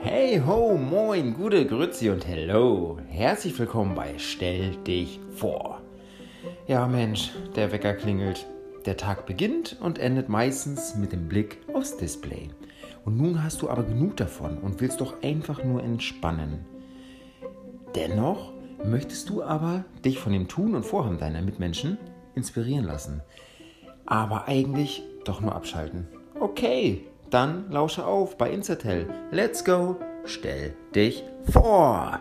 Hey ho, moin, gute Grüezi und hello. Herzlich willkommen bei Stell dich vor. Ja Mensch, der Wecker klingelt. Der Tag beginnt und endet meistens mit dem Blick aufs Display. Und nun hast du aber genug davon und willst doch einfach nur entspannen. Dennoch möchtest du aber dich von dem Tun und Vorhaben deiner Mitmenschen inspirieren lassen. Aber eigentlich doch nur abschalten. Okay, dann lausche auf bei Insertel. Let's go, stell dich vor!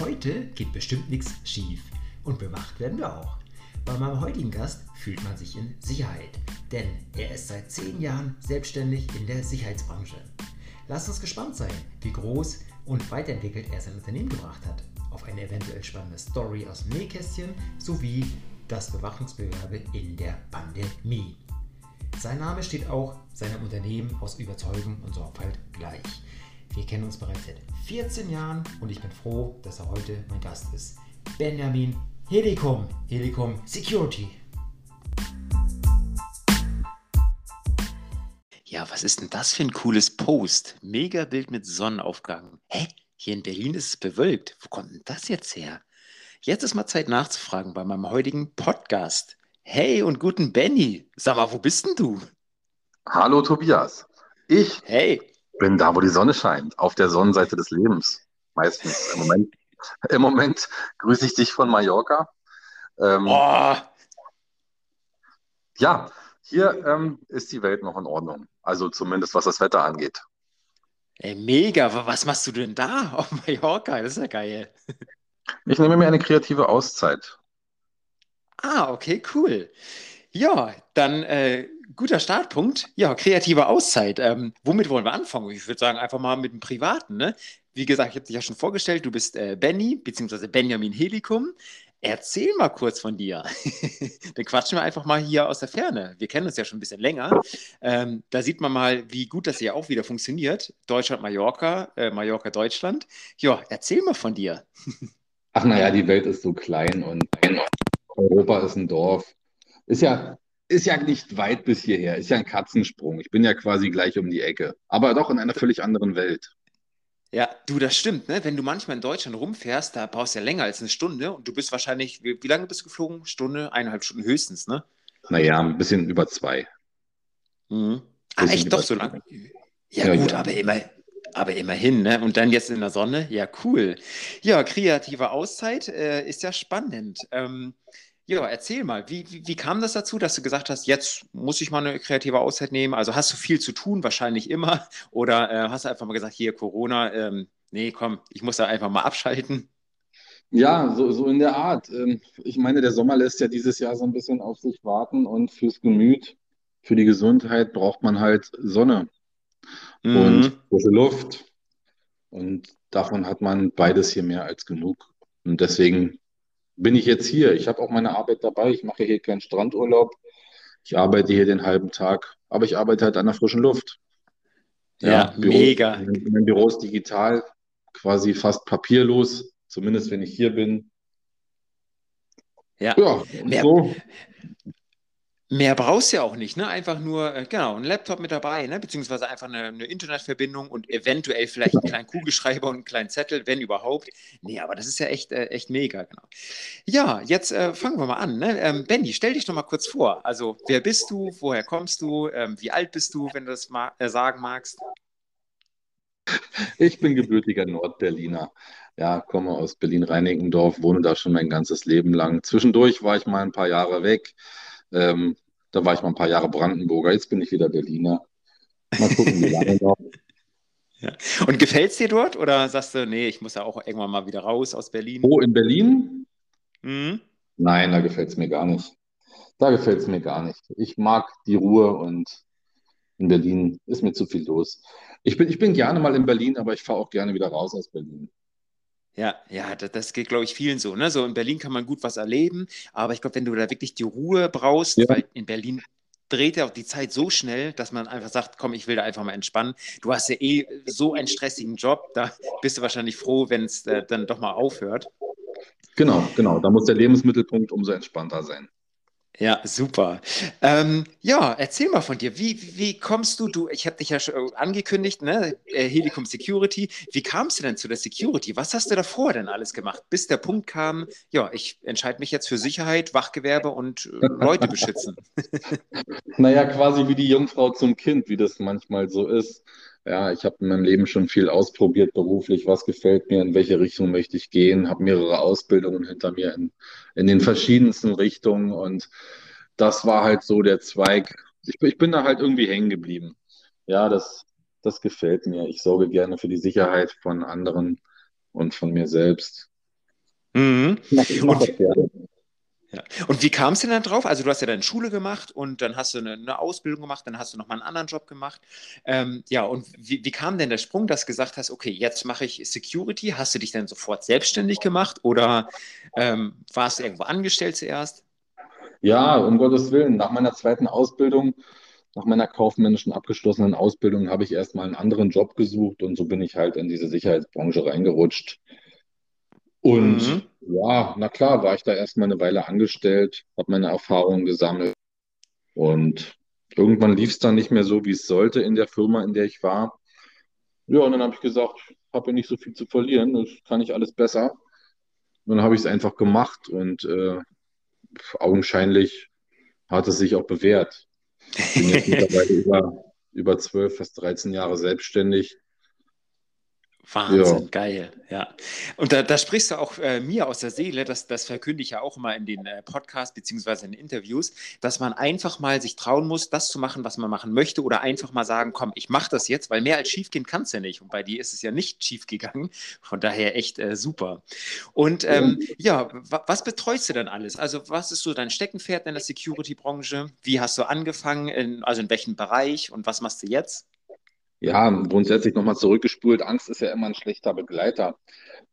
Heute geht bestimmt nichts schief und bewacht werden wir auch. Bei meinem heutigen Gast fühlt man sich in Sicherheit, denn er ist seit zehn Jahren selbstständig in der Sicherheitsbranche. Lasst uns gespannt sein, wie groß und weiterentwickelt er sein Unternehmen gebracht hat. Auf eine eventuell spannende Story aus dem Nähkästchen sowie das Bewachungsgewerbe in der Pandemie. Sein Name steht auch seinem Unternehmen aus Überzeugung und Sorgfalt gleich. Wir kennen uns bereits seit 14 Jahren und ich bin froh, dass er heute mein Gast ist. Benjamin Helikum, Helikum Security. Ja, was ist denn das für ein cooles Post? Mega Bild mit Sonnenaufgang. Hä? Hier in Berlin ist es bewölkt. Wo kommt denn das jetzt her? Jetzt ist mal Zeit nachzufragen bei meinem heutigen Podcast. Hey und guten Benny. Sag mal, wo bist denn du? Hallo Tobias. Ich Hey. bin da, wo die Sonne scheint, auf der Sonnenseite des Lebens. Meistens. Im Moment, im Moment grüße ich dich von Mallorca. Ähm, Oh, ja, hier ähm, ist die Welt noch in Ordnung. Also zumindest was das Wetter angeht. ey, mega. Wa- Was machst du denn da auf Mallorca? Das ist ja geil. Ich nehme mir eine kreative Auszeit. Ah, okay, cool. Ja, dann äh, guter Startpunkt. Ja, kreative Auszeit. Ähm, womit wollen wir anfangen? Ich würde sagen, einfach mal mit dem Privaten, ne? Wie gesagt, ich habe dich ja schon vorgestellt, du bist äh, Benny, beziehungsweise Benjamin Helikum. Erzähl mal kurz von dir. Dann quatschen wir einfach mal hier aus der Ferne. Wir kennen uns ja schon ein bisschen länger. Ähm, da sieht man mal, wie gut das hier auch wieder funktioniert. Deutschland, Mallorca, äh, Mallorca, Deutschland. Ja, erzähl mal von dir. Ach naja, die Welt ist so klein und Europa ist ein Dorf. Ist ja, ist ja nicht weit bis hierher, ist ja ein Katzensprung. Ich bin ja quasi gleich um die Ecke, aber doch in einer völlig anderen Welt. Ja, du, das stimmt, ne? Wenn du manchmal in Deutschland rumfährst, da brauchst du ja länger als eine Stunde und du bist wahrscheinlich, wie, wie lange bist du geflogen? Stunde, eineinhalb Stunden höchstens, ne? Naja, ein bisschen über zwei. Mhm. Ah, echt doch so lange? Ja, Ja, gut, ja. aber immer, aber immerhin, ne? Und dann jetzt in der Sonne, ja, cool. Ja, kreative Auszeit äh, ist ja spannend. Ähm, ja, erzähl mal, wie, wie, wie kam das dazu, dass du gesagt hast, jetzt muss ich mal eine kreative Auszeit nehmen? Also hast du viel zu tun, wahrscheinlich immer, oder äh, hast du einfach mal gesagt, hier Corona, ähm, nee, komm, ich muss da einfach mal abschalten? Ja, so, so in der Art. Ähm, Ich meine, der Sommer lässt ja dieses Jahr so ein bisschen auf sich warten und fürs Gemüt, für die Gesundheit braucht man halt Sonne Mhm. und frische Luft. Und davon hat man beides hier mehr als genug. Und deswegen bin ich jetzt hier. Ich habe auch meine Arbeit dabei. Ich mache hier keinen Strandurlaub. Ich arbeite hier den halben Tag, aber ich arbeite halt an der frischen Luft. Ja, Büro, mega. Mein Büro ist digital, quasi fast papierlos, zumindest wenn ich hier bin. Ja. Ja, Mehr- so. Mehr brauchst du ja auch nicht, ne? Einfach nur, äh, genau, ein Laptop mit dabei, ne? Beziehungsweise einfach eine, eine Internetverbindung und eventuell vielleicht einen kleinen Kugelschreiber und einen kleinen Zettel, wenn überhaupt. Nee, aber das ist ja echt, äh, echt mega, genau. Ja, jetzt äh, fangen wir mal an, ne? Ähm, Benny, stell dich doch mal kurz vor. Also, wer bist du? Woher kommst du? Ähm, wie alt bist du, wenn du das ma äh, sagen magst? Ich bin gebürtiger Nordberliner. Ja, komme aus Berlin-Reinickendorf, wohne da schon mein ganzes Leben lang. Zwischendurch war ich mal ein paar Jahre weg. Ähm, da war ich mal ein paar Jahre Brandenburger. Jetzt bin ich wieder Berliner. Mal gucken, wie lange noch. Und gefällt es dir dort oder sagst du, nee, ich muss ja auch irgendwann mal wieder raus aus Berlin? Wo in Berlin? Mhm. Nein, da gefällt es mir gar nicht. Da gefällt es mir gar nicht. Ich mag die Ruhe und in Berlin ist mir zu viel los. Ich bin, ich bin gerne mal in Berlin, aber ich fahre auch gerne wieder raus aus Berlin. Ja, ja, das, das geht, glaube ich, vielen so. Ne? So in Berlin kann man gut was erleben, aber ich glaube, wenn du da wirklich die Ruhe brauchst, Ja. weil in Berlin, dreht ja auch die Zeit so schnell, dass man einfach sagt, komm, ich will da einfach mal entspannen. Du hast ja eh so einen stressigen Job, da bist du wahrscheinlich froh, wenn es äh, dann doch mal aufhört. Genau, genau. Da muss der Lebensmittelpunkt umso entspannter sein. Ja, super. Ähm, ja, erzähl mal von dir. Wie, wie kommst du, du, ich habe dich ja schon angekündigt, ne? Äh, Helicom Security. Wie kamst du denn zu der Security? Was hast du davor denn alles gemacht, bis der Punkt kam, ja, ich entscheide mich jetzt für Sicherheit, Wachgewerbe und äh, Leute beschützen? naja, quasi wie die Jungfrau zum Kind, wie das manchmal so ist. Ja, ich habe in meinem Leben schon viel ausprobiert beruflich, was gefällt mir, in welche Richtung möchte ich gehen, habe mehrere Ausbildungen hinter mir in, in den verschiedensten Richtungen und das war halt so der Zweig. Ich, ich bin da halt irgendwie hängen geblieben. Ja, das, das gefällt mir. Ich sorge gerne für die Sicherheit von anderen und von mir selbst. Mhm. Ich mache das gerne. Ja. Und wie kam es denn dann drauf? Also du hast ja dann Schule gemacht und dann hast du eine, eine Ausbildung gemacht, dann hast du nochmal einen anderen Job gemacht. Ähm, ja, und wie, wie, kam denn der Sprung, dass du gesagt hast, okay, jetzt mache ich Security? Hast du dich dann sofort selbstständig gemacht oder ähm, warst du irgendwo angestellt zuerst? Ja, um Gottes Willen. Nach meiner zweiten Ausbildung, nach meiner kaufmännischen abgeschlossenen Ausbildung, habe ich erstmal einen anderen Job gesucht und so bin ich halt in diese Sicherheitsbranche reingerutscht. Und mhm. ja, na klar, war ich da erstmal eine Weile angestellt, habe meine Erfahrungen gesammelt und irgendwann lief es dann nicht mehr so, wie es sollte in der Firma, in der ich war. Ja, und dann habe ich gesagt, ich habe ja nicht so viel zu verlieren, das kann ich alles besser. Und dann habe ich es einfach gemacht und äh, augenscheinlich hat es sich auch bewährt. Ich bin jetzt mittlerweile über, über 12, fast 13 Jahre selbstständig Wahnsinn, ja. geil, ja. Und da, da sprichst du auch äh, mir aus der Seele, das, das verkünde ich ja auch immer in den äh, Podcasts beziehungsweise in Interviews, dass man einfach mal sich trauen muss, das zu machen, was man machen möchte oder einfach mal sagen, komm, ich mache das jetzt, weil mehr als schief gehen kann es ja nicht. Und bei dir ist es ja nicht schief gegangen, von daher echt äh, super. Und ähm, ja, was betreust du denn alles? Also was ist so dein Steckenpferd in der Security-Branche? Wie hast du angefangen, in, also in welchem Bereich und was machst du jetzt? Ja, grundsätzlich nochmal zurückgespult. Angst ist ja immer ein schlechter Begleiter.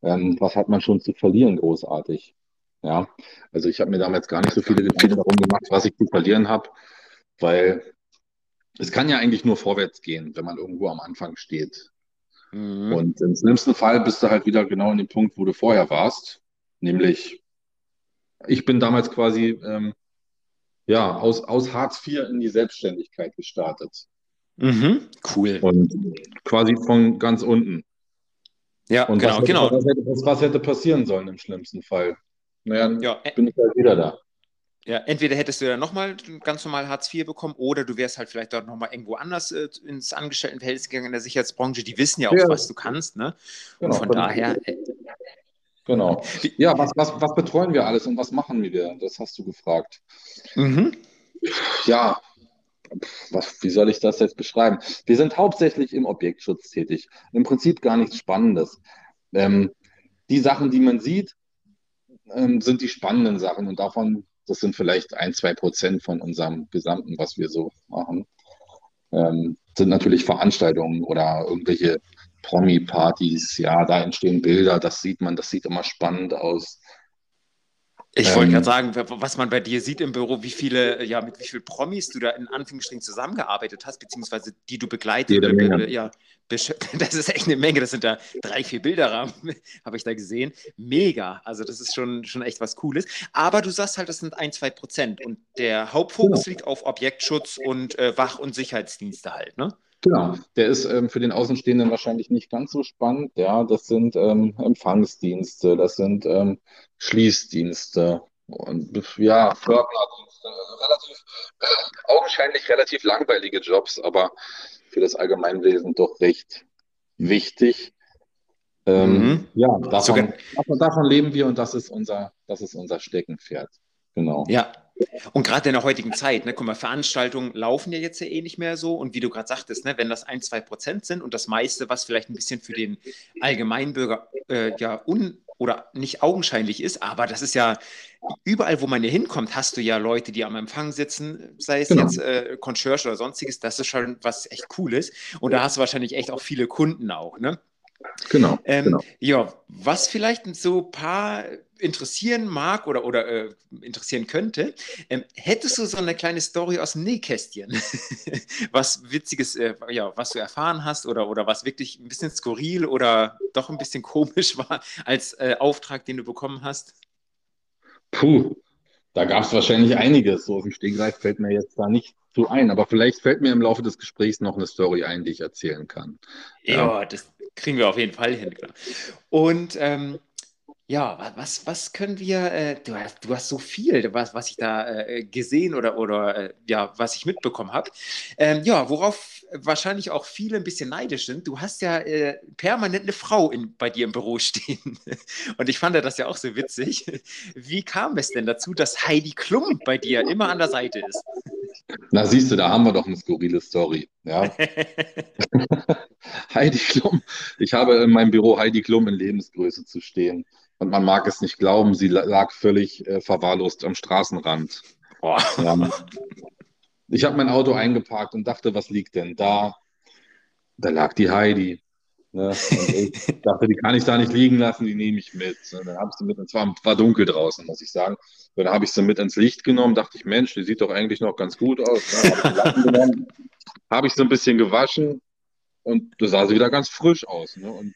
Ähm, was hat man schon zu verlieren, großartig? Ja, also ich habe mir damals gar nicht so viele Gedanken darum gemacht, was ich zu verlieren habe, weil es kann ja eigentlich nur vorwärts gehen, wenn man irgendwo am Anfang steht. Mhm. Und im schlimmsten Fall bist du halt wieder genau in dem Punkt, wo du vorher warst. Nämlich, ich bin damals quasi ähm, ja, aus, aus Hartz IV in die Selbstständigkeit gestartet. Mhm, cool. Und quasi von ganz unten. Ja, und genau, was hätte, genau. Was hätte, was hätte, passieren sollen im schlimmsten Fall? Naja, ja, bin ich halt wieder da. Ja, entweder hättest du ja nochmal ganz normal Hartz IV bekommen oder du wärst halt vielleicht dort nochmal irgendwo anders äh, ins Angestelltenverhältnis gegangen in der Sicherheitsbranche. Die wissen ja auch, ja. was du kannst. Ne? Und genau, von daher. Äh, genau. Ja, was, was, was betreuen wir alles und was machen wir? Das hast du gefragt. Mhm. Ja, was, wie soll ich das jetzt beschreiben? Wir sind hauptsächlich im Objektschutz tätig. Im Prinzip gar nichts Spannendes. Ähm, die Sachen, die man sieht, ähm, sind die spannenden Sachen und davon, das sind vielleicht ein, zwei Prozent von unserem Gesamten, was wir so machen. Ähm, sind natürlich Veranstaltungen oder irgendwelche Promi-Partys. Ja, da entstehen Bilder, das sieht man, das sieht immer spannend aus. Ich wollte gerade ähm, sagen, was man bei dir sieht im Büro, wie viele, ja, mit wie vielen Promis du da in Anführungsstrichen zusammengearbeitet hast, beziehungsweise die du begleitet. Jede Menge. Ja, das ist echt eine Menge. Das sind da drei, vier Bilderrahmen, habe ich da gesehen. Mega. Also, das ist schon, schon echt was Cooles. Aber du sagst halt, das sind ein, zwei Prozent. Und der Hauptfokus genau. liegt auf Objektschutz und äh, Wach- und Sicherheitsdienste halt, ne? Genau, der ist ähm, für den Außenstehenden wahrscheinlich nicht ganz so spannend. Ja, das sind ähm, Empfangsdienste, das sind ähm, Schließdienste und ja, Fördnerdienste. Also relativ, äh, augenscheinlich relativ langweilige Jobs, aber für das Allgemeinwesen doch recht wichtig. Ähm, mhm. Ja, davon, davon, davon leben wir und das ist unser, das ist unser Steckenpferd. Genau. Ja, und gerade in der heutigen Zeit, ne, guck mal, Veranstaltungen laufen ja jetzt ja eh nicht mehr so. Und wie du gerade sagtest, ne, wenn das ein, zwei Prozent sind und das meiste, was vielleicht ein bisschen für den Allgemeinbürger äh, ja un oder nicht augenscheinlich ist, aber das ist ja überall, wo man hier hinkommt, hast du ja Leute, die am Empfang sitzen, sei es genau. jetzt äh, Concierge oder sonstiges, das ist schon was echt Cooles. Und da hast du wahrscheinlich echt auch viele Kunden auch, ne? Genau, ähm, genau. Ja, was vielleicht so ein paar interessieren mag oder, oder äh, interessieren könnte, ähm, hättest du so eine kleine Story aus dem Nähkästchen? was Witziges, äh, ja, was du erfahren hast oder, oder was wirklich ein bisschen skurril oder doch ein bisschen komisch war als äh, Auftrag, den du bekommen hast? Puh, da gab es wahrscheinlich einiges. So aus dem Stegreif fällt mir jetzt da nicht zu ein, aber vielleicht fällt mir im Laufe des Gesprächs noch eine Story ein, die ich erzählen kann. Ja, ja das kriegen wir auf jeden Fall hin. Und ähm, ja, was, was können wir, äh, du, hast, du hast so viel, was, was ich da äh, gesehen oder, oder äh, ja, was ich mitbekommen habe. Ähm, ja, worauf wahrscheinlich auch viele ein bisschen neidisch sind. Du hast ja äh, permanent eine Frau in, bei dir im Büro stehen. Und ich fand das ja auch so witzig. Wie kam es denn dazu, dass Heidi Klum bei dir immer an der Seite ist? Na, siehst du, da haben wir doch eine skurrile Story. Ja. Heidi Klum. Ich habe in meinem Büro Heidi Klum in Lebensgröße zu stehen. Und man mag es nicht glauben, sie lag völlig äh, verwahrlost am Straßenrand. Oh. Ja. Ich habe mein Auto eingeparkt und dachte, was liegt denn da? Da lag die Heidi. Ne? ich dachte, die kann ich da nicht liegen lassen, die nehme ich mit. Und dann habe ich sie mit, und zwar war dunkel draußen, muss ich sagen. Und dann habe ich sie mit ins Licht genommen, dachte ich, Mensch, die sieht doch eigentlich noch ganz gut aus. Ne? Habe ich, hab ich so ein bisschen gewaschen und da sah sie wieder ganz frisch aus. Ne? Und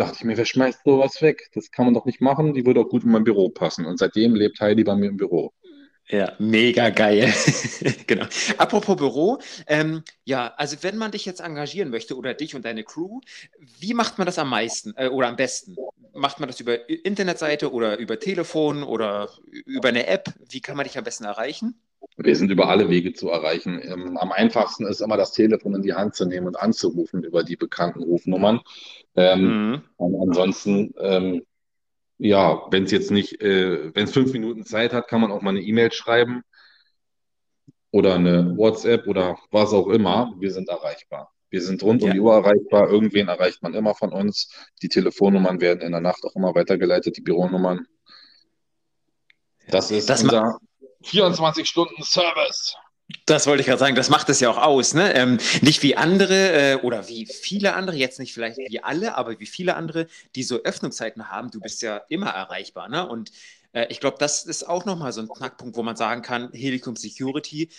dachte ich mir, wer schmeißt sowas weg? Das kann man doch nicht machen, die würde auch gut in mein Büro passen. Und seitdem lebt Heidi bei mir im Büro. Ja, mega geil. genau. Apropos Büro, ähm, ja, also wenn man dich jetzt engagieren möchte oder dich und deine Crew, wie macht man das am meisten äh, oder am besten? Macht man das über Internetseite oder über Telefon oder über eine App? Wie kann man dich am besten erreichen? Wir sind über alle Wege zu erreichen. Ähm, am einfachsten ist immer das Telefon in die Hand zu nehmen und anzurufen über die bekannten Rufnummern. Ähm, mhm. ansonsten, ähm, ja, wenn es jetzt nicht, äh, wenn es fünf Minuten Zeit hat, kann man auch mal eine E-Mail schreiben oder eine WhatsApp oder was auch immer. Wir sind erreichbar. Wir sind rund ja. um die Uhr erreichbar. Irgendwen erreicht man immer von uns. Die Telefonnummern werden in der Nacht auch immer weitergeleitet, die Büronummern. Das ist das unser 24-Stunden-Service. Das wollte ich gerade sagen, das macht es ja auch aus, ne? Ähm, nicht wie andere äh, oder wie viele andere, jetzt nicht vielleicht wie alle, aber wie viele andere, die so Öffnungszeiten haben. Du bist ja immer erreichbar, ne? Und äh, ich glaube, das ist auch nochmal so ein Knackpunkt, wo man sagen kann, Helicum Security,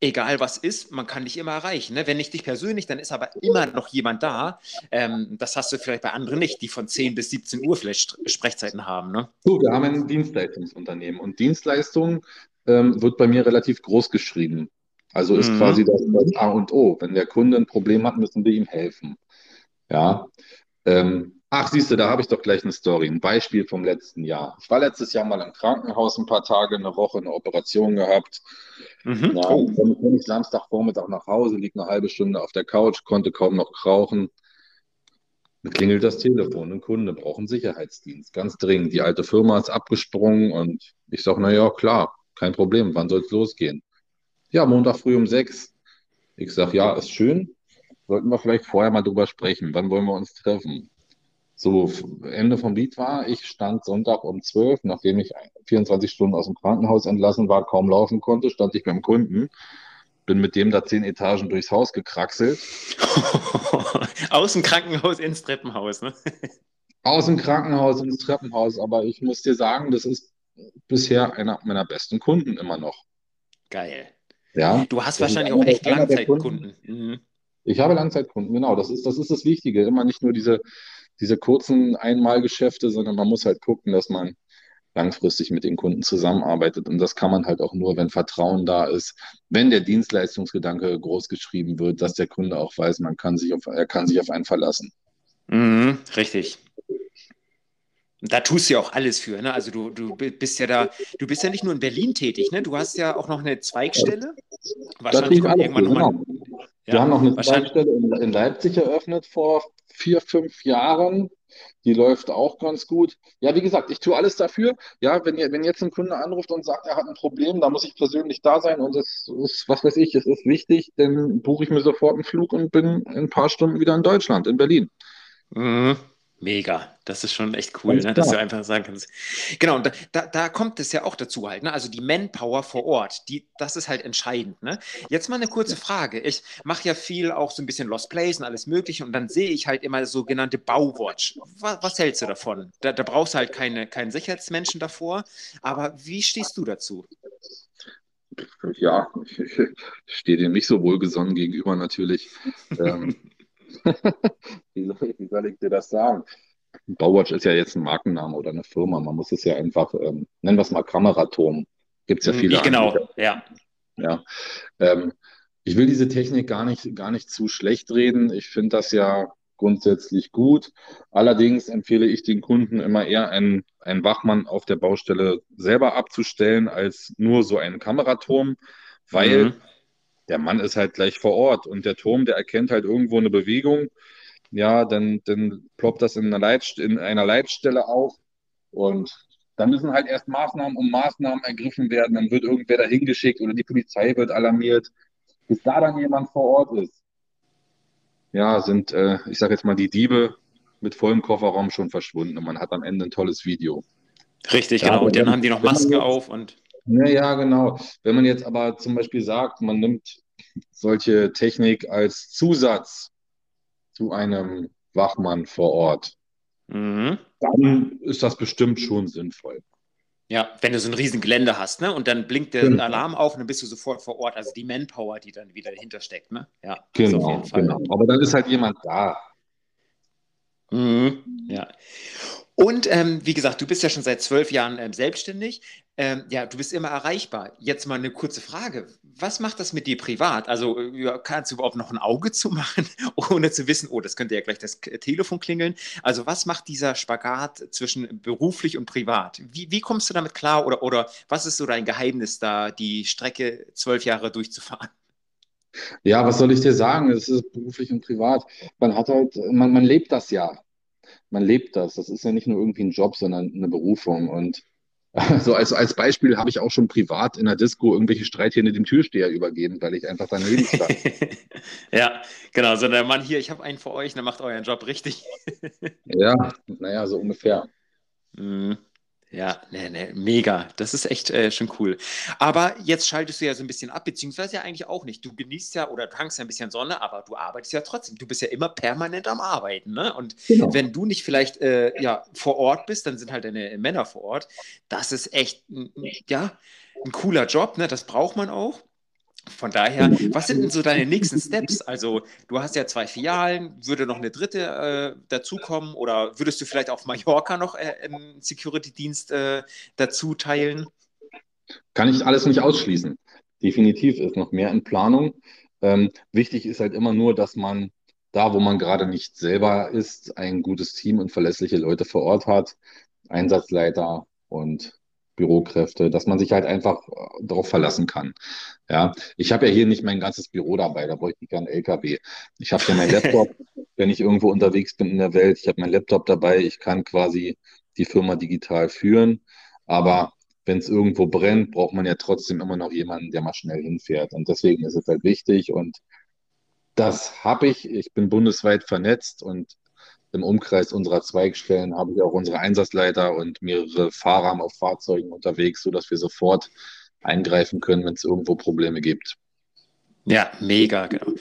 egal was ist, man kann dich immer erreichen. Ne? Wenn nicht dich persönlich, dann ist aber immer noch jemand da. Ähm, das hast du vielleicht bei anderen nicht, die von 10 bis 17 Uhr vielleicht Sprechzeiten haben. Ne? So, wir haben ein Dienstleistungsunternehmen und Dienstleistung ähm, wird bei mir relativ groß geschrieben. Also ist mhm. quasi das, das, A und O. Wenn der Kunde ein Problem hat, müssen wir ihm helfen. Ja. Ähm, ach, siehst du, da habe ich doch gleich eine Story, ein Beispiel vom letzten Jahr. Ich war letztes Jahr mal im Krankenhaus ein paar Tage, eine Woche, eine Operation gehabt. Mhm. Ja, oh. Dann bin ich Samstagvormittag nach Hause, lieg eine halbe Stunde auf der Couch, konnte kaum noch rauchen. Dann klingelt das Telefon, ein Kunde braucht einen Sicherheitsdienst, ganz dringend. Die alte Firma ist abgesprungen und ich sage, naja, klar, kein Problem, wann soll es losgehen? Ja, Montag früh um sechs. Ich sage, ja, ist schön. Sollten wir vielleicht vorher mal drüber sprechen. Wann wollen wir uns treffen? So, Ende vom Lied war, ich stand Sonntag um zwölf, nachdem ich 24 Stunden aus dem Krankenhaus entlassen war, kaum laufen konnte, stand ich beim Kunden, bin mit dem da zehn Etagen durchs Haus gekraxelt. Aus dem Krankenhaus ins Treppenhaus, ne? Aus dem Krankenhaus ins Treppenhaus, aber ich muss dir sagen, das ist bisher einer meiner besten Kunden immer noch. Geil. Ja, du hast wahrscheinlich auch echt Langzeitkunden. Mhm. Ich habe Langzeitkunden, genau. Das ist, das ist das Wichtige. Immer nicht nur diese, diese kurzen Einmalgeschäfte, sondern man muss halt gucken, dass man langfristig mit den Kunden zusammenarbeitet. Und das kann man halt auch nur, wenn Vertrauen da ist, wenn der Dienstleistungsgedanke groß geschrieben wird, dass der Kunde auch weiß, man kann sich auf, er kann sich auf einen verlassen. Mhm, richtig. Da tust du ja auch alles für, ne? Also du, du bist ja da, du bist ja nicht nur in Berlin tätig, ne? Du hast ja auch noch eine Zweigstelle. Wahrscheinlich kommt irgendwann nochmal. Genau. Ja, Wir haben noch eine Zweigstelle in, in, Leipzig eröffnet vor vier, fünf Jahren. Die läuft auch ganz gut. Ja, wie gesagt, ich tue alles dafür. Ja, wenn, wenn jetzt ein Kunde anruft und sagt, er hat ein Problem, da muss ich persönlich da sein und es ist, was weiß ich, es ist wichtig, dann buche ich mir sofort einen Flug und bin in ein paar Stunden wieder in Deutschland, in Berlin. Mhm. Mega, das ist schon echt cool, ne, dass du einfach sagen kannst. Genau, und da, da kommt es ja auch dazu halt, ne? also die Manpower vor Ort, die, das ist halt entscheidend. Ne? Jetzt mal eine kurze Frage. Ich mache ja viel auch so ein bisschen Lost Place und alles Mögliche und dann sehe ich halt immer sogenannte Bauwatch. Was, was hältst du davon? Da, da brauchst du halt keine, keinen Sicherheitsmenschen davor, aber wie stehst du dazu? Ja, ich, ich stehe dem nicht so wohlgesonnen gegenüber natürlich. ähm, wie, soll, wie soll ich dir das sagen? Bauwatch ist ja jetzt ein Markenname oder eine Firma. Man muss es ja einfach, ähm, nennen wir es mal Kameraturm. Gibt es ja hm, viele. Genau, Anbieter. ja. Ja. Ähm, ich will diese Technik gar nicht, gar nicht zu schlecht reden. Ich finde das ja grundsätzlich gut. Allerdings empfehle ich den Kunden immer eher einen, einen Wachmann auf der Baustelle selber abzustellen, als nur so einen Kameraturm, weil mhm der Mann ist halt gleich vor Ort und der Turm, der erkennt halt irgendwo eine Bewegung. Ja, dann, dann ploppt das in einer, Leit, in einer Leitstelle auf und dann müssen halt erst Maßnahmen um Maßnahmen ergriffen werden. Dann wird irgendwer dahin geschickt oder die Polizei wird alarmiert. Bis da dann jemand vor Ort ist, ja, sind, äh, ich sage jetzt mal, die Diebe mit vollem Kofferraum schon verschwunden und man hat am Ende ein tolles Video. Richtig, ja, genau. Und dann haben die noch Masken auf und. Ja, ja, genau. Wenn man jetzt aber zum Beispiel sagt, man nimmt solche Technik als Zusatz zu einem Wachmann vor Ort, mhm. dann ist das bestimmt schon sinnvoll. Ja, wenn du so ein riesen Gelände hast, ne? Und dann blinkt der genau. Alarm auf und dann bist du sofort vor Ort. Also die Manpower, die dann wieder dahinter steckt, ne? Ja, genau, genau. Aber dann ist halt jemand da. Mhm. Ja. Und ähm, wie gesagt, du bist ja schon seit zwölf Jahren ähm, selbstständig. Ähm, ja, du bist immer erreichbar. Jetzt mal eine kurze Frage. Was macht das mit dir privat? Also ja, kannst du überhaupt noch ein Auge zumachen, ohne zu wissen, oh, das könnte ja gleich das Telefon klingeln. Also was macht dieser Spagat zwischen beruflich und privat? Wie, wie kommst du damit klar oder, oder was ist so dein Geheimnis da, die Strecke zwölf Jahre durchzufahren? Ja, was soll ich dir sagen? Es ist beruflich und privat. Man hat halt, man, man lebt das ja man lebt das. Das ist ja nicht nur irgendwie ein Job, sondern eine Berufung. Und so als, als Beispiel habe ich auch schon privat in der Disco irgendwelche Streithähne dem Türsteher übergeben, weil ich einfach daneben stand. ja, genau. So der Mann hier, ich habe einen für euch, der macht euren Job richtig. ja, naja, so ungefähr. Mhm. Ja, ne, ne, mega. Das ist echt äh, schon cool. Aber jetzt schaltest du ja so ein bisschen ab, beziehungsweise ja eigentlich auch nicht. Du genießt ja oder tankst ja ein bisschen Sonne, aber du arbeitest ja trotzdem. Du bist ja immer permanent am Arbeiten. Ne? Und genau. wenn du nicht vielleicht äh, ja, vor Ort bist, dann sind halt deine Männer vor Ort. Das ist echt ja, ein cooler Job. Ne? Das braucht man auch. Von daher, was sind denn so deine nächsten Steps? Also, du hast ja zwei Filialen, würde noch eine dritte äh, dazukommen oder würdest du vielleicht auf Mallorca noch äh, einen Security-Dienst äh, dazu teilen? Kann ich alles nicht ausschließen. Definitiv ist noch mehr in Planung. Ähm, wichtig ist halt immer nur, dass man da, wo man gerade nicht selber ist, ein gutes Team und verlässliche Leute vor Ort hat, Einsatzleiter und Bürokräfte, dass man sich halt einfach äh, darauf verlassen kann. Ja, ich habe ja hier nicht mein ganzes Büro dabei, da bräuchte ich keinen LKW. Ich habe ja meinen Laptop, wenn ich irgendwo unterwegs bin in der Welt, ich habe meinen Laptop dabei, ich kann quasi die Firma digital führen, aber wenn es irgendwo brennt, braucht man ja trotzdem immer noch jemanden, der mal schnell hinfährt. Und deswegen ist es halt wichtig und das habe ich. Ich bin bundesweit vernetzt und im Umkreis unserer Zweigstellen habe ich auch unsere Einsatzleiter und mehrere Fahrer auf Fahrzeugen unterwegs, sodass wir sofort eingreifen können, wenn es irgendwo Probleme gibt. Ja, mega, genau.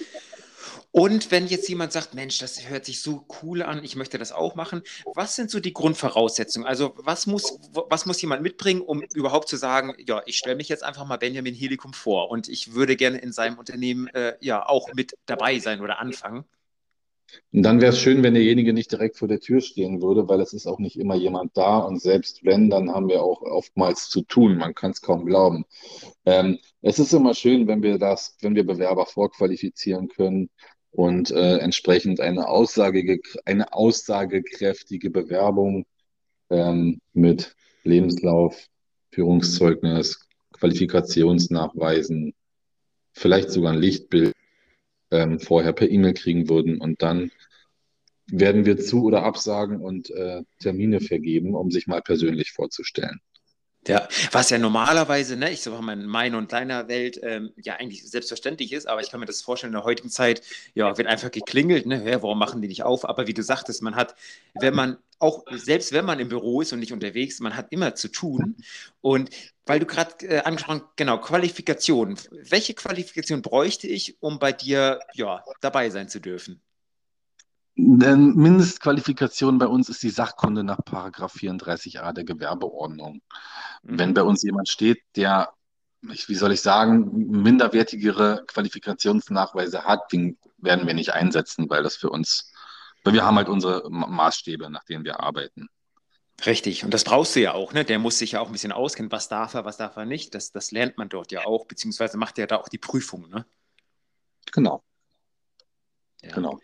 Und wenn jetzt jemand sagt, Mensch, das hört sich so cool an, ich möchte das auch machen, was sind so die Grundvoraussetzungen? Also was muss, was muss jemand mitbringen, um überhaupt zu sagen, ja, ich stelle mich jetzt einfach mal Benjamin Helikum vor und ich würde gerne in seinem Unternehmen äh, ja auch mit dabei sein oder anfangen? Und dann wäre es schön, wenn derjenige nicht direkt vor der Tür stehen würde, weil es ist auch nicht immer jemand da. Und selbst wenn, dann haben wir auch oftmals zu tun. Man kann es kaum glauben. Ähm, es ist immer schön, wenn wir das, wenn wir Bewerber vorqualifizieren können und äh, entsprechend eine, Aussage, eine aussagekräftige Bewerbung ähm, mit Lebenslauf, Führungszeugnis, Qualifikationsnachweisen, vielleicht sogar ein Lichtbild ähm, vorher per E-Mail kriegen würden. Und dann werden wir zu oder absagen und äh, Termine vergeben, um sich mal persönlich vorzustellen. Ja, was ja normalerweise, ne, ich sag mal, in meiner und deiner Welt ähm, ja eigentlich selbstverständlich ist, aber ich kann mir das vorstellen, in der heutigen Zeit, ja, wird einfach geklingelt, ne, ja, warum machen die nicht auf? Aber wie du sagtest, man hat, wenn man auch, selbst wenn man im Büro ist und nicht unterwegs, man hat immer zu tun. Und weil du gerade äh, angesprochen, genau, Qualifikation. Welche Qualifikation bräuchte ich, um bei dir, ja, dabei sein zu dürfen? Mindestqualifikation bei uns ist die Sachkunde nach Paragraph 34a der Gewerbeordnung. Mhm. Wenn bei uns jemand steht, der, wie soll ich sagen, minderwertigere Qualifikationsnachweise hat, den werden wir nicht einsetzen, weil das für uns, weil wir haben halt unsere Maßstäbe, nach denen wir arbeiten. Richtig, und das brauchst du ja auch, ne? Der muss sich ja auch ein bisschen auskennen, was darf er, was darf er nicht. Das, das lernt man dort ja auch, beziehungsweise macht er da auch die Prüfung, ne? Genau. Ja. Genau.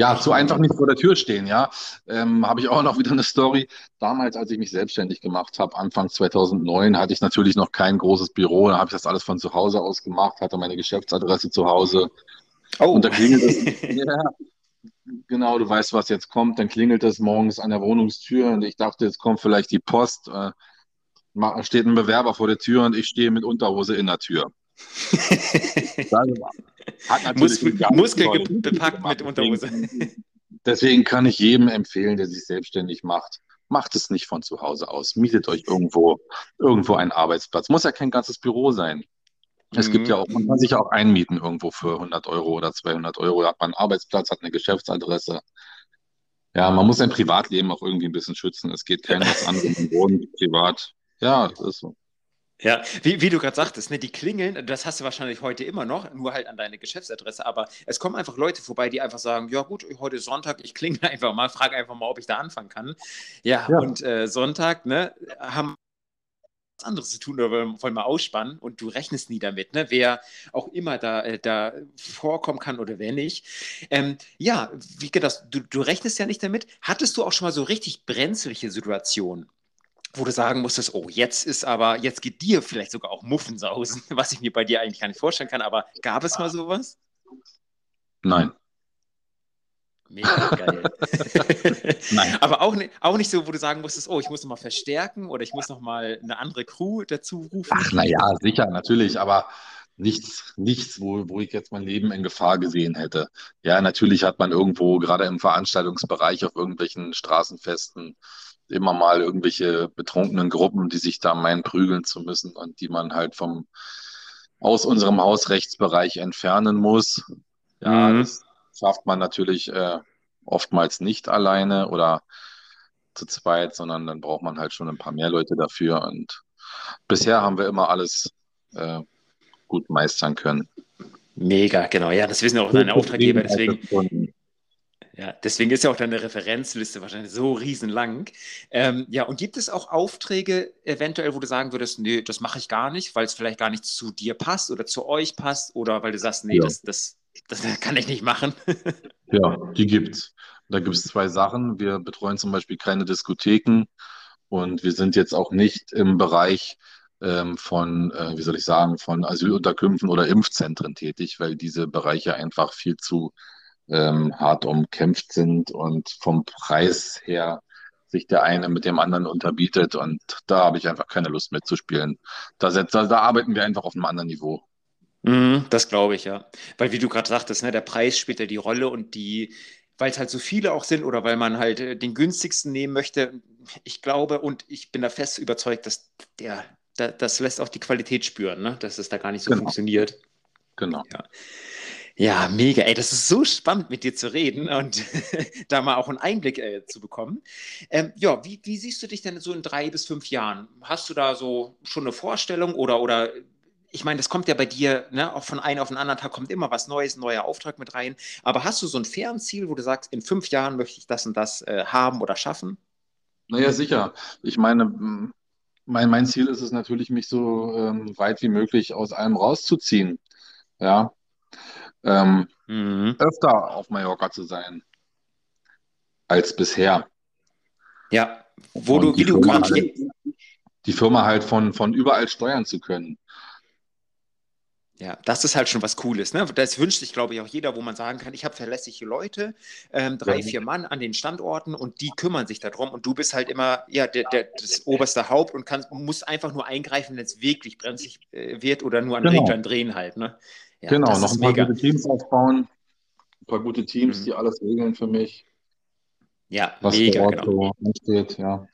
Ja, zu einfach nicht vor der Tür stehen, ja. Ähm, habe ich auch noch wieder eine Story. Damals, als ich mich selbstständig gemacht habe, Anfang 2009, hatte ich natürlich noch kein großes Büro. Da habe ich das alles von zu Hause aus gemacht, hatte meine Geschäftsadresse zu Hause. Oh. Und da klingelt es. ja, genau, du weißt, was jetzt kommt. Dann klingelt es morgens an der Wohnungstür und ich dachte, jetzt kommt vielleicht die Post. Äh, steht ein Bewerber vor der Tür und ich stehe mit Unterhose in der Tür. Hat Muskel, Muskel bepackt mit Unterhose. Deswegen kann ich jedem empfehlen, der sich selbstständig macht, macht es nicht von zu Hause aus. Mietet euch irgendwo, irgendwo einen Arbeitsplatz. Muss ja kein ganzes Büro sein. Es mhm. gibt ja auch, man kann sich ja auch einmieten irgendwo für 100 Euro oder 200 Euro. Da hat man einen Arbeitsplatz, hat eine Geschäftsadresse. Ja, man muss sein Privatleben auch irgendwie ein bisschen schützen. Es geht keinem was anderes im Wohnen privat. Ja, das ist so. Ja, wie, wie du gerade sagtest, ne, die klingeln, das hast du wahrscheinlich heute immer noch, nur halt an deine Geschäftsadresse, aber es kommen einfach Leute vorbei, die einfach sagen, ja gut, heute ist Sonntag, ich klingel einfach mal, frage einfach mal, ob ich da anfangen kann. Ja, ja. und äh, Sonntag, ne, haben was anderes zu tun oder wollen mal ausspannen und du rechnest nie damit, ne, wer auch immer da, äh, da vorkommen kann oder wer nicht. Ähm, ja, wie geht das? Du, du rechnest ja nicht damit. Hattest du auch schon mal so richtig brenzliche Situationen? Wo du sagen musstest, oh, jetzt ist aber, jetzt geht dir vielleicht sogar auch Muffensausen, was ich mir bei dir eigentlich gar nicht vorstellen kann, aber gab es mal sowas? Nein. Mega geil. Nein. Aber auch, auch nicht so, wo du sagen musstest, oh, ich muss noch mal verstärken oder ich muss noch mal eine andere Crew dazu rufen. Ach, naja, sicher, natürlich, aber nichts, nichts, wo, wo ich jetzt mein Leben in Gefahr gesehen hätte. Ja, natürlich hat man irgendwo, gerade im Veranstaltungsbereich auf irgendwelchen Straßenfesten, immer mal irgendwelche betrunkenen Gruppen, die sich da meinen, prügeln zu müssen und die man halt vom aus unserem Hausrechtsbereich entfernen muss. Ja, mhm. das schafft man natürlich äh, oftmals nicht alleine oder zu zweit, sondern dann braucht man halt schon ein paar mehr Leute dafür. Und bisher haben wir immer alles äh, gut meistern können. Mega, genau. Ja, das wissen auch deine Auftraggeber. Deswegen, ja, deswegen ist ja auch deine Referenzliste wahrscheinlich so riesenlang. Ähm, ja, und gibt es auch Aufträge eventuell, wo du sagen würdest, nee, das mache ich gar nicht, weil es vielleicht gar nicht zu dir passt oder zu euch passt oder weil du sagst, nee, ja. das, das, das kann ich nicht machen? ja, die gibt's. Da gibt es zwei Sachen. Wir betreuen zum Beispiel keine Diskotheken und wir sind jetzt auch nicht im Bereich ähm, von, äh, wie soll ich sagen, von Asylunterkünften oder Impfzentren tätig, weil diese Bereiche einfach viel zu ähm, hart umkämpft sind und vom Preis her sich der eine mit dem anderen unterbietet und da habe ich einfach keine Lust mitzuspielen. Da, da, da arbeiten wir einfach auf einem anderen Niveau. Mm, das glaube ich, ja. Weil wie du gerade sagtest, ne, der Preis spielt ja die Rolle und die, weil es halt so viele auch sind oder weil man halt äh, den günstigsten nehmen möchte, ich glaube und ich bin da fest überzeugt, dass der, der das lässt auch die Qualität spüren, ne? dass es da gar nicht so genau. funktioniert. Genau. Ja. Ja, mega. Ey, das ist so spannend, mit dir zu reden und da mal auch einen Einblick äh, zu bekommen. Ähm, ja, wie, wie, siehst du dich denn so in drei bis fünf Jahren? Hast du da so schon eine Vorstellung oder, oder ich meine, das kommt ja bei dir, ne, auch von einem auf den anderen Tag kommt immer was Neues, ein neuer Auftrag mit rein. Aber hast du so ein Fernziel, wo du sagst, in fünf Jahren möchte ich das und das äh, haben oder schaffen? Naja, sicher. Ich meine, mein, mein Ziel ist es natürlich, mich so ähm, weit wie möglich aus allem rauszuziehen. Ja, ähm, mhm. öfter auf Mallorca zu sein als bisher. Ja, wo Und du, wie du halt, die Firma halt von, von überall steuern zu können. Ja, das ist halt schon was Cooles. Ne? Das wünscht sich, glaube ich, auch jeder, wo man sagen kann, ich habe verlässliche Leute, ähm, drei, ja. vier Mann an den Standorten und die kümmern sich darum und du bist halt immer ja, der, der, das oberste Haupt und kannst, musst einfach nur eingreifen, wenn es wirklich brenzlig äh, wird oder nur an genau. Reglern drehen halt. Ne? Ja, genau, noch ein paar mega. gute Teams aufbauen, ein paar gute Teams, mhm. die alles regeln für mich. Ja, was mega, genau. So ansteht, ja.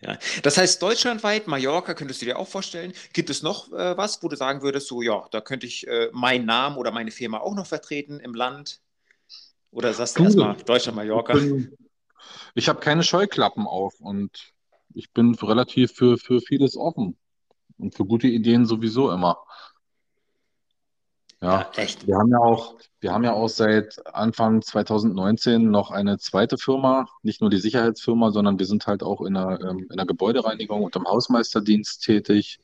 Ja. Das heißt, deutschlandweit, Mallorca könntest du dir auch vorstellen. Gibt es noch äh, was, wo du sagen würdest, so ja, da könnte ich äh, meinen Namen oder meine Firma auch noch vertreten im Land? Oder sagst du erstmal Deutschland, Mallorca? Ich, ich habe keine Scheuklappen auf und ich bin relativ für, für vieles offen und für gute Ideen sowieso immer. Ja, ja, echt. Wir haben ja auch, wir haben ja auch seit Anfang 2019 noch eine zweite Firma, nicht nur die Sicherheitsfirma, sondern wir sind halt auch in der, ähm, in der Gebäudereinigung und im Hausmeisterdienst tätig.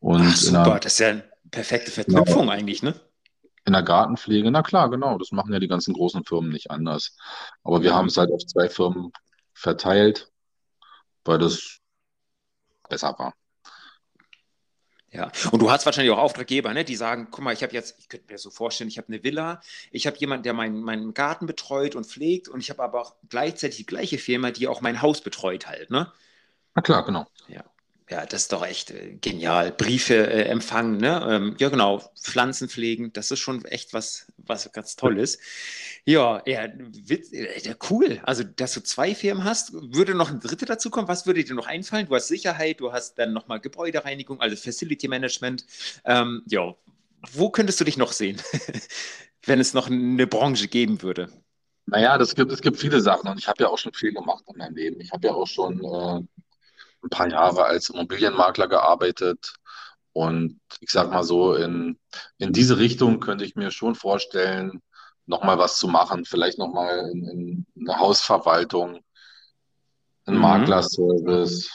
Und Ach, super, der, das ist ja eine perfekte Verknüpfung genau, eigentlich, ne? In der Gartenpflege, na klar, genau, das machen ja die ganzen großen Firmen nicht anders. Aber wir haben es halt auf zwei Firmen verteilt, weil das besser war. Ja, und du hast wahrscheinlich auch Auftraggeber, ne, die sagen, guck mal, ich habe jetzt, ich könnte mir so vorstellen, ich habe eine Villa, ich habe jemanden, der meinen, meinen Garten betreut und pflegt und ich habe aber auch gleichzeitig die gleiche Firma, die auch mein Haus betreut halt, ne? Na klar, genau. Ja. Ja, das ist doch echt äh, genial. Briefe äh, empfangen, ne? Ähm, ja, genau. Pflanzen pflegen, das ist schon echt was, was ganz Tolles. Ja, ja, witz, ja, cool. Also, dass du zwei Firmen hast, würde noch ein dritte dazu kommen. Was würde dir noch einfallen? Du hast Sicherheit, du hast dann nochmal Gebäudereinigung, also Facility Management. Ähm, ja, wo könntest du dich noch sehen, wenn es noch eine Branche geben würde? Naja, das gibt, es gibt viele Sachen und ich habe ja auch schon viel gemacht in meinem Leben. Ich habe ja auch schon äh, ein paar Jahre als Immobilienmakler gearbeitet. Und ich sage mal so, in, in diese Richtung könnte ich mir schon vorstellen, nochmal was zu machen. Vielleicht nochmal in, in eine Hausverwaltung, ein mhm. Maklerservice.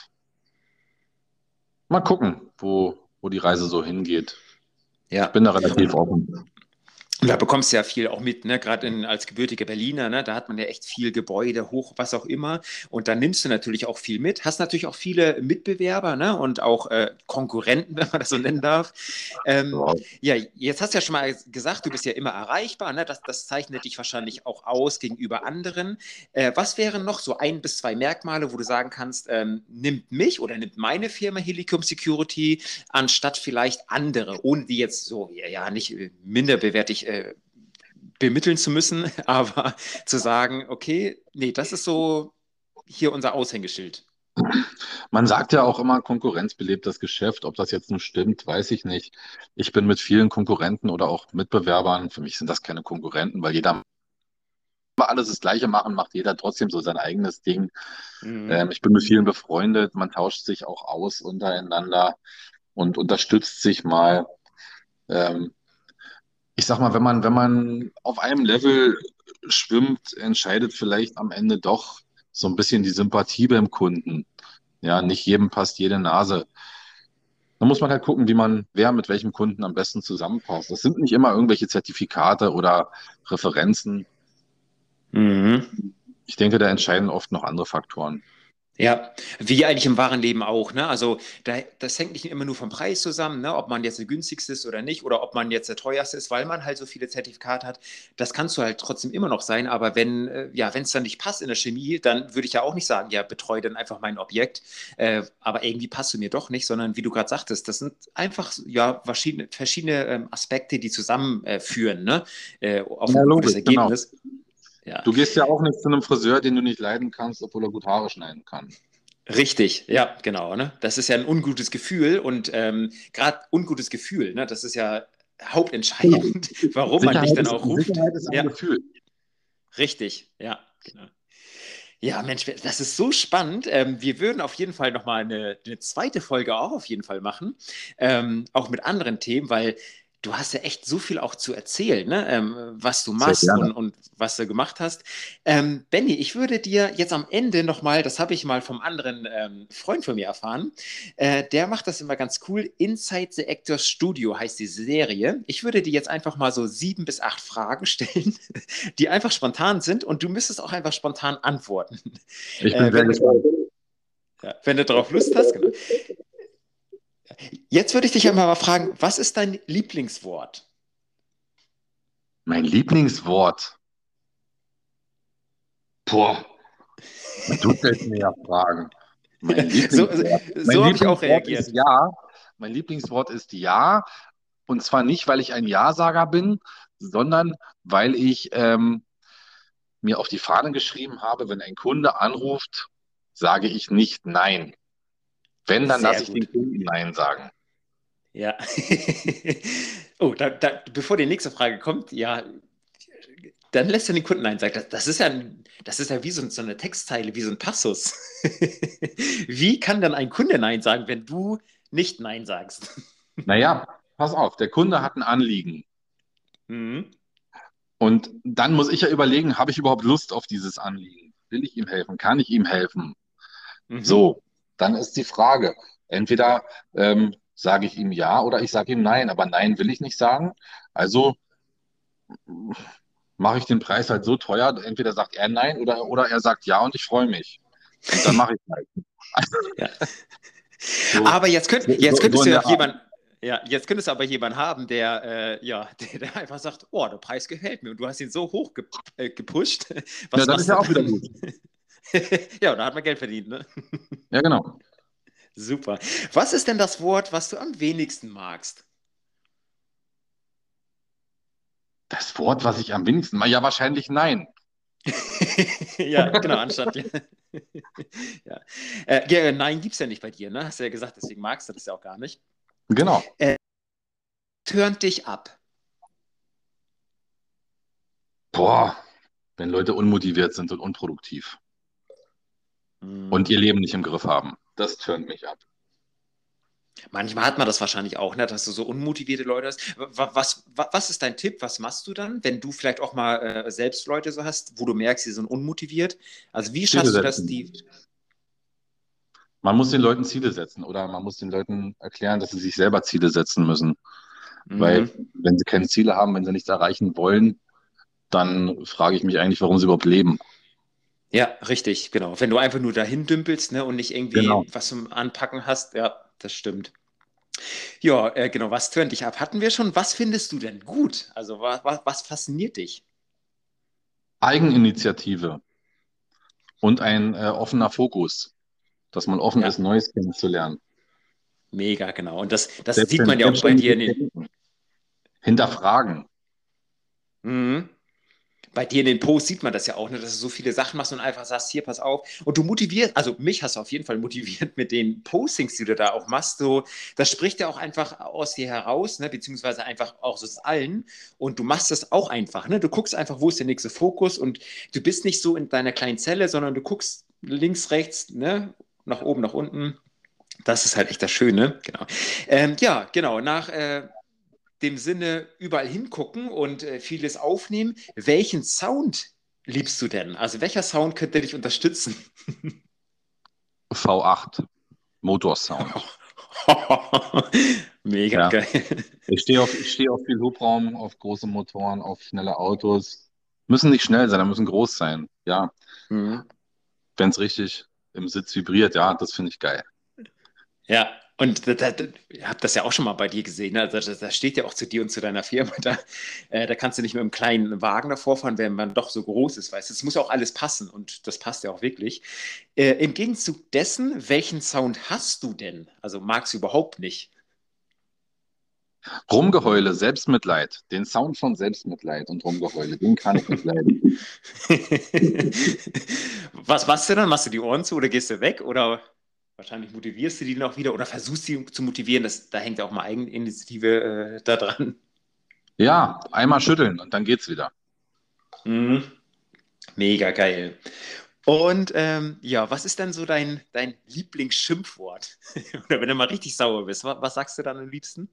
Mal gucken, wo, wo die Reise so hingeht. Ja. Ich bin da relativ offen. Und da bekommst du ja viel auch mit, ne? gerade als gebürtiger Berliner, ne? da hat man ja echt viel Gebäude, hoch, was auch immer. Und da nimmst du natürlich auch viel mit. Hast natürlich auch viele Mitbewerber ne? und auch äh, Konkurrenten, wenn man das so nennen darf. Ähm, wow. Ja, jetzt hast du ja schon mal gesagt, du bist ja immer erreichbar. Ne? Das, das zeichnet dich wahrscheinlich auch aus gegenüber anderen. Äh, was wären noch so ein bis zwei Merkmale, wo du sagen kannst, ähm, nimmt mich oder nimmt meine Firma Helicum Security anstatt vielleicht andere, ohne die jetzt so, ja, nicht äh, minderbewertig äh, bemitteln zu müssen, aber zu sagen, okay, nee, das ist so hier unser Aushängeschild. Man sagt ja auch immer, Konkurrenz belebt das Geschäft. Ob das jetzt nun stimmt, weiß ich nicht. Ich bin mit vielen Konkurrenten oder auch Mitbewerbern, für mich sind das keine Konkurrenten, weil jeder alles das Gleiche machen, macht jeder trotzdem so sein eigenes Ding. Mhm. Ähm, ich bin mit vielen befreundet, man tauscht sich auch aus untereinander und unterstützt sich mal. Ähm, ich sag mal, wenn man, wenn man auf einem Level schwimmt, entscheidet vielleicht am Ende doch so ein bisschen die Sympathie beim Kunden. Ja, nicht jedem passt jede Nase. Da muss man halt gucken, wie man, wer mit welchem Kunden am besten zusammenpasst. Das sind nicht immer irgendwelche Zertifikate oder Referenzen. Mhm. Ich denke, da entscheiden oft noch andere Faktoren. Ja, wie eigentlich im wahren Leben auch. Ne? Also da, das hängt nicht immer nur vom Preis zusammen, ne? ob man jetzt der günstigste ist oder nicht oder ob man jetzt der teuerste ist, weil man halt so viele Zertifikate hat. Das kannst du halt trotzdem immer noch sein. Aber wenn äh, ja, wenn es dann nicht passt in der Chemie, dann würde ich ja auch nicht sagen, ja, betreue dann einfach mein Objekt. Äh, aber irgendwie passt du mir doch nicht, sondern wie du gerade sagtest, das sind einfach ja verschiedene, verschiedene ähm, Aspekte, die zusammenführen äh, ne? Äh, auf ja, ein gutes. Ergebnis. Genau. Ja. Du gehst ja auch nicht zu einem Friseur, den du nicht leiden kannst, obwohl er gut Haare schneiden kann. Richtig, ja, genau. Ne? Das ist ja ein ungutes Gefühl und ähm, gerade ungutes Gefühl, ne? das ist ja hauptentscheidend, warum Sicherheit man dich dann auch ruft. Sicherheit ist ein ja. Gefühl. Richtig, ja, genau. Ja, Mensch, das ist so spannend. Ähm, wir würden auf jeden Fall nochmal eine, eine zweite Folge auch auf jeden Fall machen, ähm, auch mit anderen Themen, weil du hast ja echt so viel auch zu erzählen, ne? ähm, was du machst und, und, was du gemacht hast. Ähm, Benny, ich würde dir jetzt am Ende nochmal, das habe ich mal vom anderen ähm, Freund von mir erfahren, äh, der macht das immer ganz cool. Inside the Actors Studio heißt die Serie. Ich würde dir jetzt einfach mal so sieben bis acht Fragen stellen, die einfach spontan sind und du müsstest auch einfach spontan antworten. Ich bin äh, sehr gespannt. Ja, wenn du darauf Lust hast, genau. Jetzt würde ich dich einmal mal fragen, was ist dein Lieblingswort? Mein Lieblingswort. Boah, du stellst mir ja Fragen. Mein so so, so habe ich auch reagiert. ja, mein Lieblingswort ist ja. Und zwar nicht, weil ich ein Ja-Sager bin, sondern weil ich ähm, mir auf die Fahne geschrieben habe, wenn ein Kunde anruft, sage ich nicht Nein. Wenn, dann lasse ich den Kunden Nein sagen. Ja. oh, da, da, bevor die nächste Frage kommt, ja, dann lässt er den Kunden Nein sagen. Das, das, ist ja, das ist ja wie so, so eine Textzeile, wie so ein Passus. wie kann dann ein Kunde Nein sagen, wenn du nicht Nein sagst? naja, pass auf, der Kunde hat ein Anliegen. Mhm. Und dann muss ich ja überlegen, habe ich überhaupt Lust auf dieses Anliegen? Will ich ihm helfen? Kann ich ihm helfen? Mhm. So, dann ist die Frage, entweder ähm, sage ich ihm ja oder ich sage ihm nein, aber nein will ich nicht sagen. Also mache ich den Preis halt so teuer, entweder sagt er nein oder, oder er sagt ja und ich freue mich. Und dann mache ich halt. ja. so, aber jetzt, könnt, jetzt so, könntest so du ja jemanden. Ja, jetzt könntest du aber jemanden haben, der, äh, ja, der, der, einfach sagt, oh, der Preis gefällt mir und du hast ihn so hoch ge äh, gepusht. Was ja, das ist ja auch wieder gut. ja, da hat man Geld verdient, ne? Ja, genau. Super. Was ist denn das Wort, was du am wenigsten magst? Das Wort, was ich am wenigsten mag? Ja, wahrscheinlich nein. ja, genau, anstatt. ja. Äh, ja, nein, gibt es ja nicht bei dir, ne? Hast du ja gesagt, deswegen magst du das ja auch gar nicht. Genau. Äh, turnt dich ab. Boah, wenn Leute unmotiviert sind und unproduktiv hm. und ihr Leben nicht im Griff haben. Das turnt mich ab. Manchmal hat man das wahrscheinlich auch, ne, dass du so unmotivierte Leute hast. Was, was, was ist dein Tipp? Was machst du dann, wenn du vielleicht auch mal äh, selbst Leute so hast, wo du merkst, sie sind unmotiviert? Also wie schaffst Ziele du das, die. Man muss den Leuten Ziele setzen oder man muss den Leuten erklären, dass sie sich selber Ziele setzen müssen. Mhm. Weil, wenn sie keine Ziele haben, wenn sie nichts erreichen wollen, dann frage ich mich eigentlich, warum sie überhaupt leben. Ja, richtig, genau. Wenn du einfach nur dahin dümpelst ne, und nicht irgendwie genau. was zum Anpacken hast, ja, das stimmt. Ja, äh, genau, was tönt dich ab? Hatten wir schon. Was findest du denn gut? Also, was, was, was fasziniert dich? Eigeninitiative und ein äh, offener Fokus, dass man offen ja. ist, Neues kennenzulernen. Mega, genau. Und das, das sieht man ja auch bei dir in den. Hinterfragen. Mhm bei dir in den Posts sieht man das ja auch, ne, dass du so viele Sachen machst und einfach sagst, hier, pass auf. Und du motivierst, also mich hast du auf jeden Fall motiviert mit den Postings, die du da auch machst. So, das spricht ja auch einfach aus dir heraus, ne, beziehungsweise einfach auch aus allen. Und du machst das auch einfach. Ne? Du guckst einfach, wo ist der nächste Fokus und du bist nicht so in deiner kleinen Zelle, sondern du guckst links, rechts, ne, nach oben, nach unten. Das ist halt echt das Schöne, genau. Ähm, ja, genau. Nach äh, dem Sinne überall hingucken und äh, vieles aufnehmen. Welchen Sound liebst du denn? Also welcher Sound könnte dich unterstützen? V8 Motorsound. Mega ja. geil. Ich stehe auf, steh auf viel Hubraum, auf große Motoren, auf schnelle Autos. Müssen nicht schnell sein, müssen groß sein. Ja. Mhm. Wenn es richtig im Sitz vibriert, ja, das finde ich geil. Ja, und da, da, ich habe das ja auch schon mal bei dir gesehen. Ne? Also da, da, steht ja auch zu dir und zu deiner Firma. Da, äh, da kannst du nicht mit einem kleinen Wagen davor fahren, wenn man doch so groß ist. Weißt Es muss ja auch alles passen und das passt ja auch wirklich. Äh, Im Gegenzug dessen, welchen Sound hast du denn? Also magst du überhaupt nicht? Rumgeheule, Selbstmitleid. Den Sound von Selbstmitleid und Rumgeheule, den kann ich nicht leiden. was machst du dann? Machst du die Ohren zu oder gehst du weg? Oder? Wahrscheinlich motivierst du die noch wieder oder versuchst sie zu motivieren. Das, da hängt auch mal Eigeninitiative äh, da dran. Ja, einmal schütteln und dann geht's wieder. Mhm. Mega geil. Und ähm, ja, was ist denn so dein, dein Lieblingsschimpfwort? Oder wenn du mal richtig sauer bist, was, was sagst du dann am liebsten?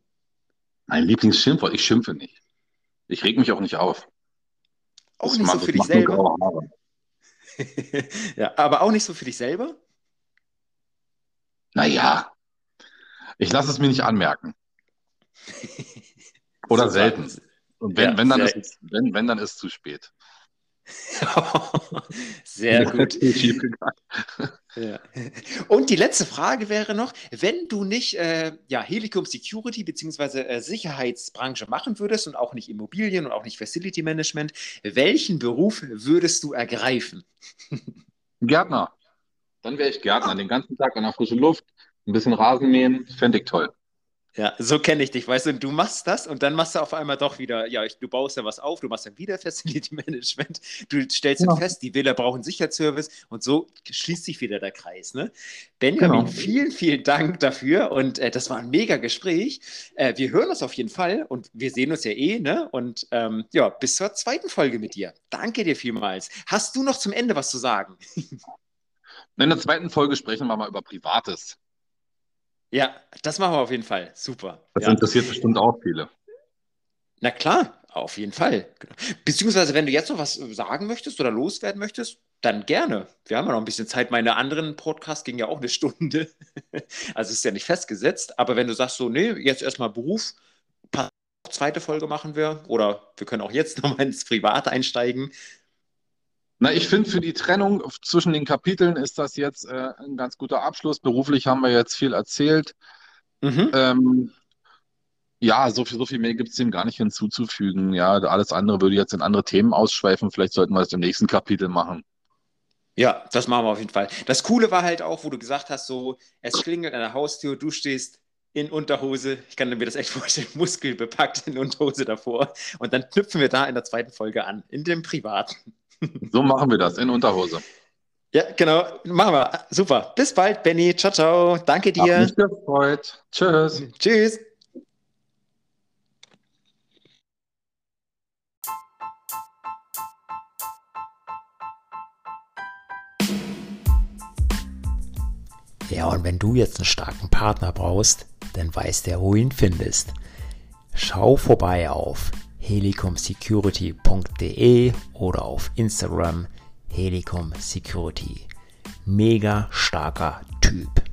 Mein Lieblingsschimpfwort? Ich schimpfe nicht. Ich reg mich auch nicht auf. Auch das nicht macht, so für dich selber? ja, aber auch nicht so für dich selber? Naja, ich lasse es mir nicht anmerken. Oder so selten. Und wenn, ja, wenn, dann ist, wenn, wenn, dann ist es zu spät. sehr gut. Ja. Und die letzte Frage wäre noch, wenn du nicht äh, ja, Helicom Security bzw. Äh, Sicherheitsbranche machen würdest und auch nicht Immobilien und auch nicht Facility Management, welchen Beruf würdest du ergreifen? Gärtner. Dann wäre ich Gärtner, ah. den ganzen Tag an der frischen Luft, ein bisschen Rasen mähen, fände ich toll. Ja, so kenne ich dich, weißt du, du machst das und dann machst du auf einmal doch wieder, ja, du baust ja was auf, du machst dann wieder Facility Management, du stellst ja. fest, die Wähler brauchen Sicherheitsservice und so schließt sich wieder der Kreis. Ne? Benjamin, genau. vielen, vielen Dank dafür und äh, das war ein mega Gespräch. Äh, wir hören uns auf jeden Fall und wir sehen uns ja eh, ne? Und ähm, ja, bis zur zweiten Folge mit dir. Danke dir vielmals. Hast du noch zum Ende was zu sagen? In der zweiten Folge sprechen wir mal über Privates. Ja, das machen wir auf jeden Fall. Super. Das ja. interessiert bestimmt auch viele. Na klar, auf jeden Fall. Beziehungsweise, wenn du jetzt noch was sagen möchtest oder loswerden möchtest, dann gerne. Wir haben ja noch ein bisschen Zeit. Meine anderen Podcasts gingen ja auch eine Stunde. Also ist ja nicht festgesetzt. Aber wenn du sagst, so, nee, jetzt erstmal Beruf, zweite Folge machen wir oder wir können auch jetzt nochmal ins Private einsteigen. Na, ich finde, für die Trennung zwischen den Kapiteln ist das jetzt äh, ein ganz guter Abschluss. Beruflich haben wir jetzt viel erzählt. Mhm. Ähm, ja, so viel, so viel mehr gibt es dem gar nicht hinzuzufügen. Ja, alles andere würde jetzt in andere Themen ausschweifen. Vielleicht sollten wir es im nächsten Kapitel machen. Ja, das machen wir auf jeden Fall. Das Coole war halt auch, wo du gesagt hast, so, es klingelt an der Haustür, du stehst in Unterhose, ich kann mir das echt vorstellen, muskelbepackt in Unterhose davor. Und dann knüpfen wir da in der zweiten Folge an, in dem Privaten. So machen wir das, in Unterhose. Ja, genau. Machen wir. Super. Bis bald, Benny. Ciao, ciao. Danke dir. Hat mich gefreut. Tschüss. Tschüss. Ja, und wenn du jetzt einen starken Partner brauchst, dann weißt du, wo du ihn findest. Schau vorbei auf helicomsecurity.de oder auf Instagram helicomsecurity. Mega starker Typ.